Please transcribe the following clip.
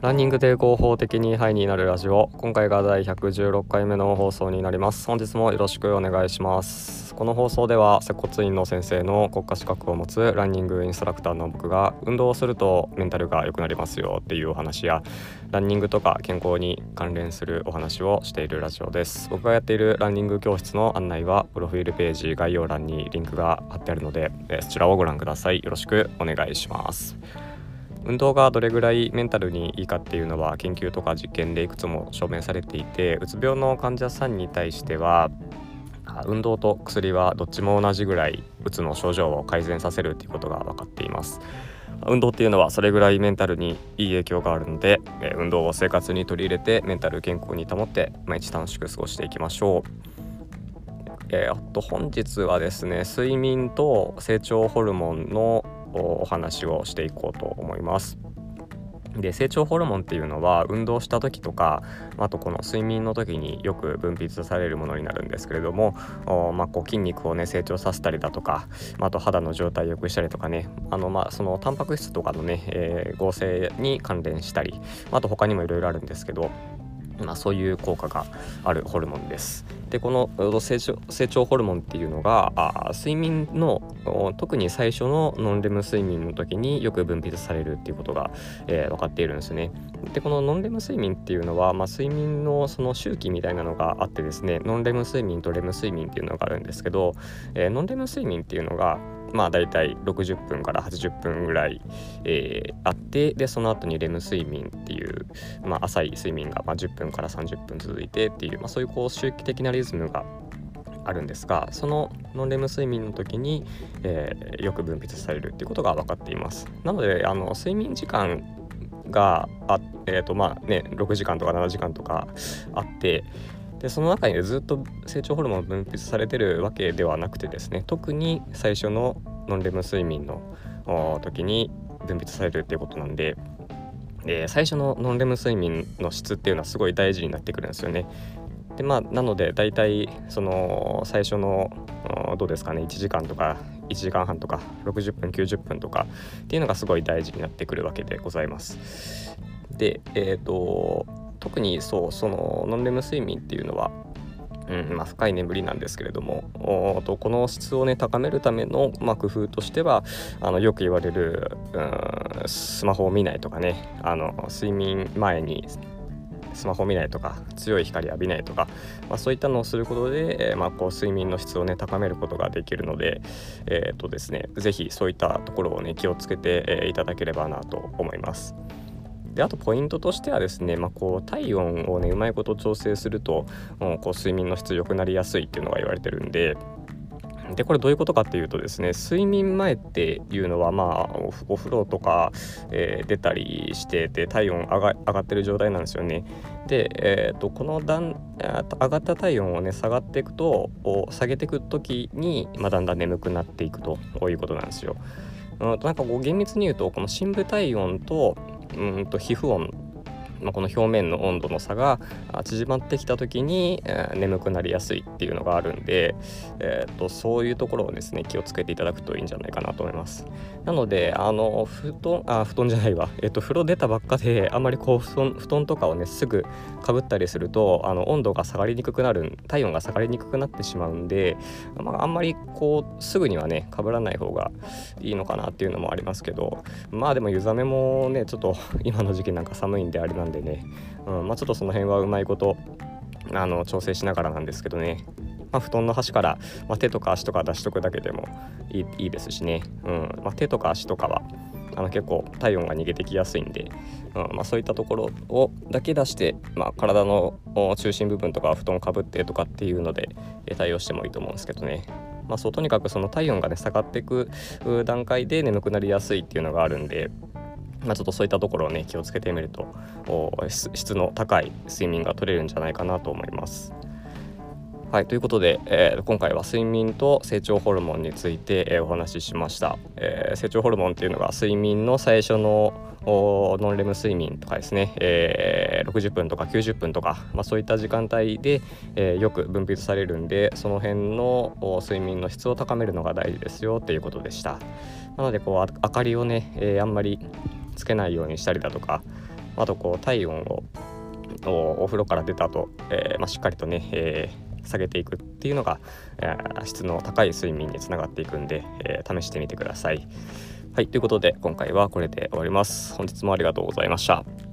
ランニングで合法的にハイになるラジオ。今回が第116回目の放送になります。本日もよろしくお願いします。この放送では接骨院の先生の国家資格を持つランニングインストラクターの僕が運動をするとメンタルが良くなりますよっていうお話やランニングとか健康に関連するお話をしているラジオです。僕がやっているランニング教室の案内はプロフィールページ概要欄にリンクが貼ってあるのでそちらをご覧ください。よろしくお願いします。運動がどれぐらいメンタルにいいかっていうのは研究とか実験でいくつも証明されていてうつ病の患者さんに対しては運動と薬はどっちも同じぐらいうつの症状を改善させるっていうことが分かっています。運動っていうのはそれぐらいメンタルにいい影響があるので、運動を生活に取り入れてメンタル健康に保って毎日楽しく過ごしていきましょう。えー、あと本日はですね睡眠と成長ホルモンのお話をしていこうと思います。で成長ホルモンっていうのは運動した時とかあとこの睡眠の時によく分泌されるものになるんですけれどもまあ、こう筋肉をね成長させたりだとかあと肌の状態を良くしたりとかねあのまあそのタンパク質とかのね、えー、合成に関連したりあと他にもいろいろあるんですけどまあ、そういう効果があるホルモンです。でこの成長成長ホルモンっていうのがあ睡眠の特に最初のノンレム睡眠の時によく分泌されるっていうことが、えー、分かっているんですね。でこのノンレム睡眠っていうのは、まあ、睡眠のその周期みたいなのがあってですねノンレム睡眠とレム睡眠っていうのがあるんですけど、えー、ノンレム睡眠っていうのがまあ大体60分から80分ぐらい、えー、あってでその後にレム睡眠っていう、まあ、浅い睡眠がまあ10分から30分続いてっていう、まあ、そういうこう周期的なリズムがあるんですがそのノンレム睡眠の時に、えー、よく分泌されるっていうことが分かっています。なのであの睡眠時間があえーとまあね、6時間とか7時間とかあってでその中にずっと成長ホルモン分泌されてるわけではなくてですね特に最初のノンレム睡眠の時に分泌されるっていうことなんで、えー、最初のノンレム睡眠の質っていうのはすごい大事になってくるんですよね。でまあなので大体その最初のどうですかね1時間とか1時間半とか60分90分とかっていうのがすごい大事になってくるわけでございます。でえっ、ー、と特にそうそのノンレム睡眠っていうのはうんまあ、深い眠りなんですけれどもとこの質をね高めるための、まあ、工夫としてはあのよく言われる、うん、スマホを見ないとかねあの睡眠前にスマホ見ないとか強い光浴びないとか、まあ、そういったのをすることで、えー、まあ、こう睡眠の質をね高めることができるので,、えーとですね、是非そういったところをね気をつけて、えー、いただければなと思います。であとポイントとしてはですね、まあ、こう体温をねうまいこと調整すると、うん、こう睡眠の質良くなりやすいっていうのが言われてるんででこれどういうことかっていうとですね睡眠前っていうのはまあお風呂とか、えー、出たりしてて体温上がってる状態なんですよね。で、えーと、この段上がった体温をね下がっていくと下げていく時に、まあ、だんだん眠くなっていくということなんですよ。うん、なんかこう厳密に言うとこの深部体温とうんと皮膚温まあ、この表面の温度の差が縮まってきた時に、えー、眠くなりやすいっていうのがあるんで、えーと、そういうところをですね気をつけていただくといいんじゃないかなと思います。なのであの布団あ布団じゃないわ、えーと、風呂出たばっかであんまりこう布団布団とかをねすぐかぶったりするとあの温度が下がりにくくなる体温が下がりにくくなってしまうんで、まあ、あんまりこうすぐにはねかぶらない方がいいのかなっていうのもありますけどまあでも湯冷めもねちょっと今の時期なんか寒いんであれなんんでね、うんまあ、ちょっとその辺はうまいことあの調整しながらなんですけどね、まあ、布団の端から、まあ、手とか足とか出しとくだけでもいいいいですしね、うんまあ、手とか足とかはあの結構体温が逃げてきやすいんで、うんまあ、そういったところをだけ出して、まあ、体の中心部分とか布団かぶってとかっていうので対応してもいいと思うんですけどね。まあ、そうとにかくその体温がね下がっていく段階で眠くなりやすいっていうのがあるんで、まあ、ちょっとそういったところをね気をつけてみると質の高い睡眠が取れるんじゃないかなと思います。はい、ということで、えー、今回は睡眠と成長ホルモンについて、えー、お話ししました、えー、成長ホルモンっていうのが睡眠の最初のノンレム睡眠とかですね、えー、60分とか90分とか、まあ、そういった時間帯で、えー、よく分泌されるんでその辺の睡眠の質を高めるのが大事ですよっていうことでした。なのでこう明かりをね、えー、あんまりつけないようにしたりだとかあとこう体温をお風呂から出た後、えー、まあ、しっかりとね、えー、下げていくっていうのが、えー、質の高い睡眠につながっていくんで、え試してみてください。はいということで今回はこれで終わります。本日もありがとうございました。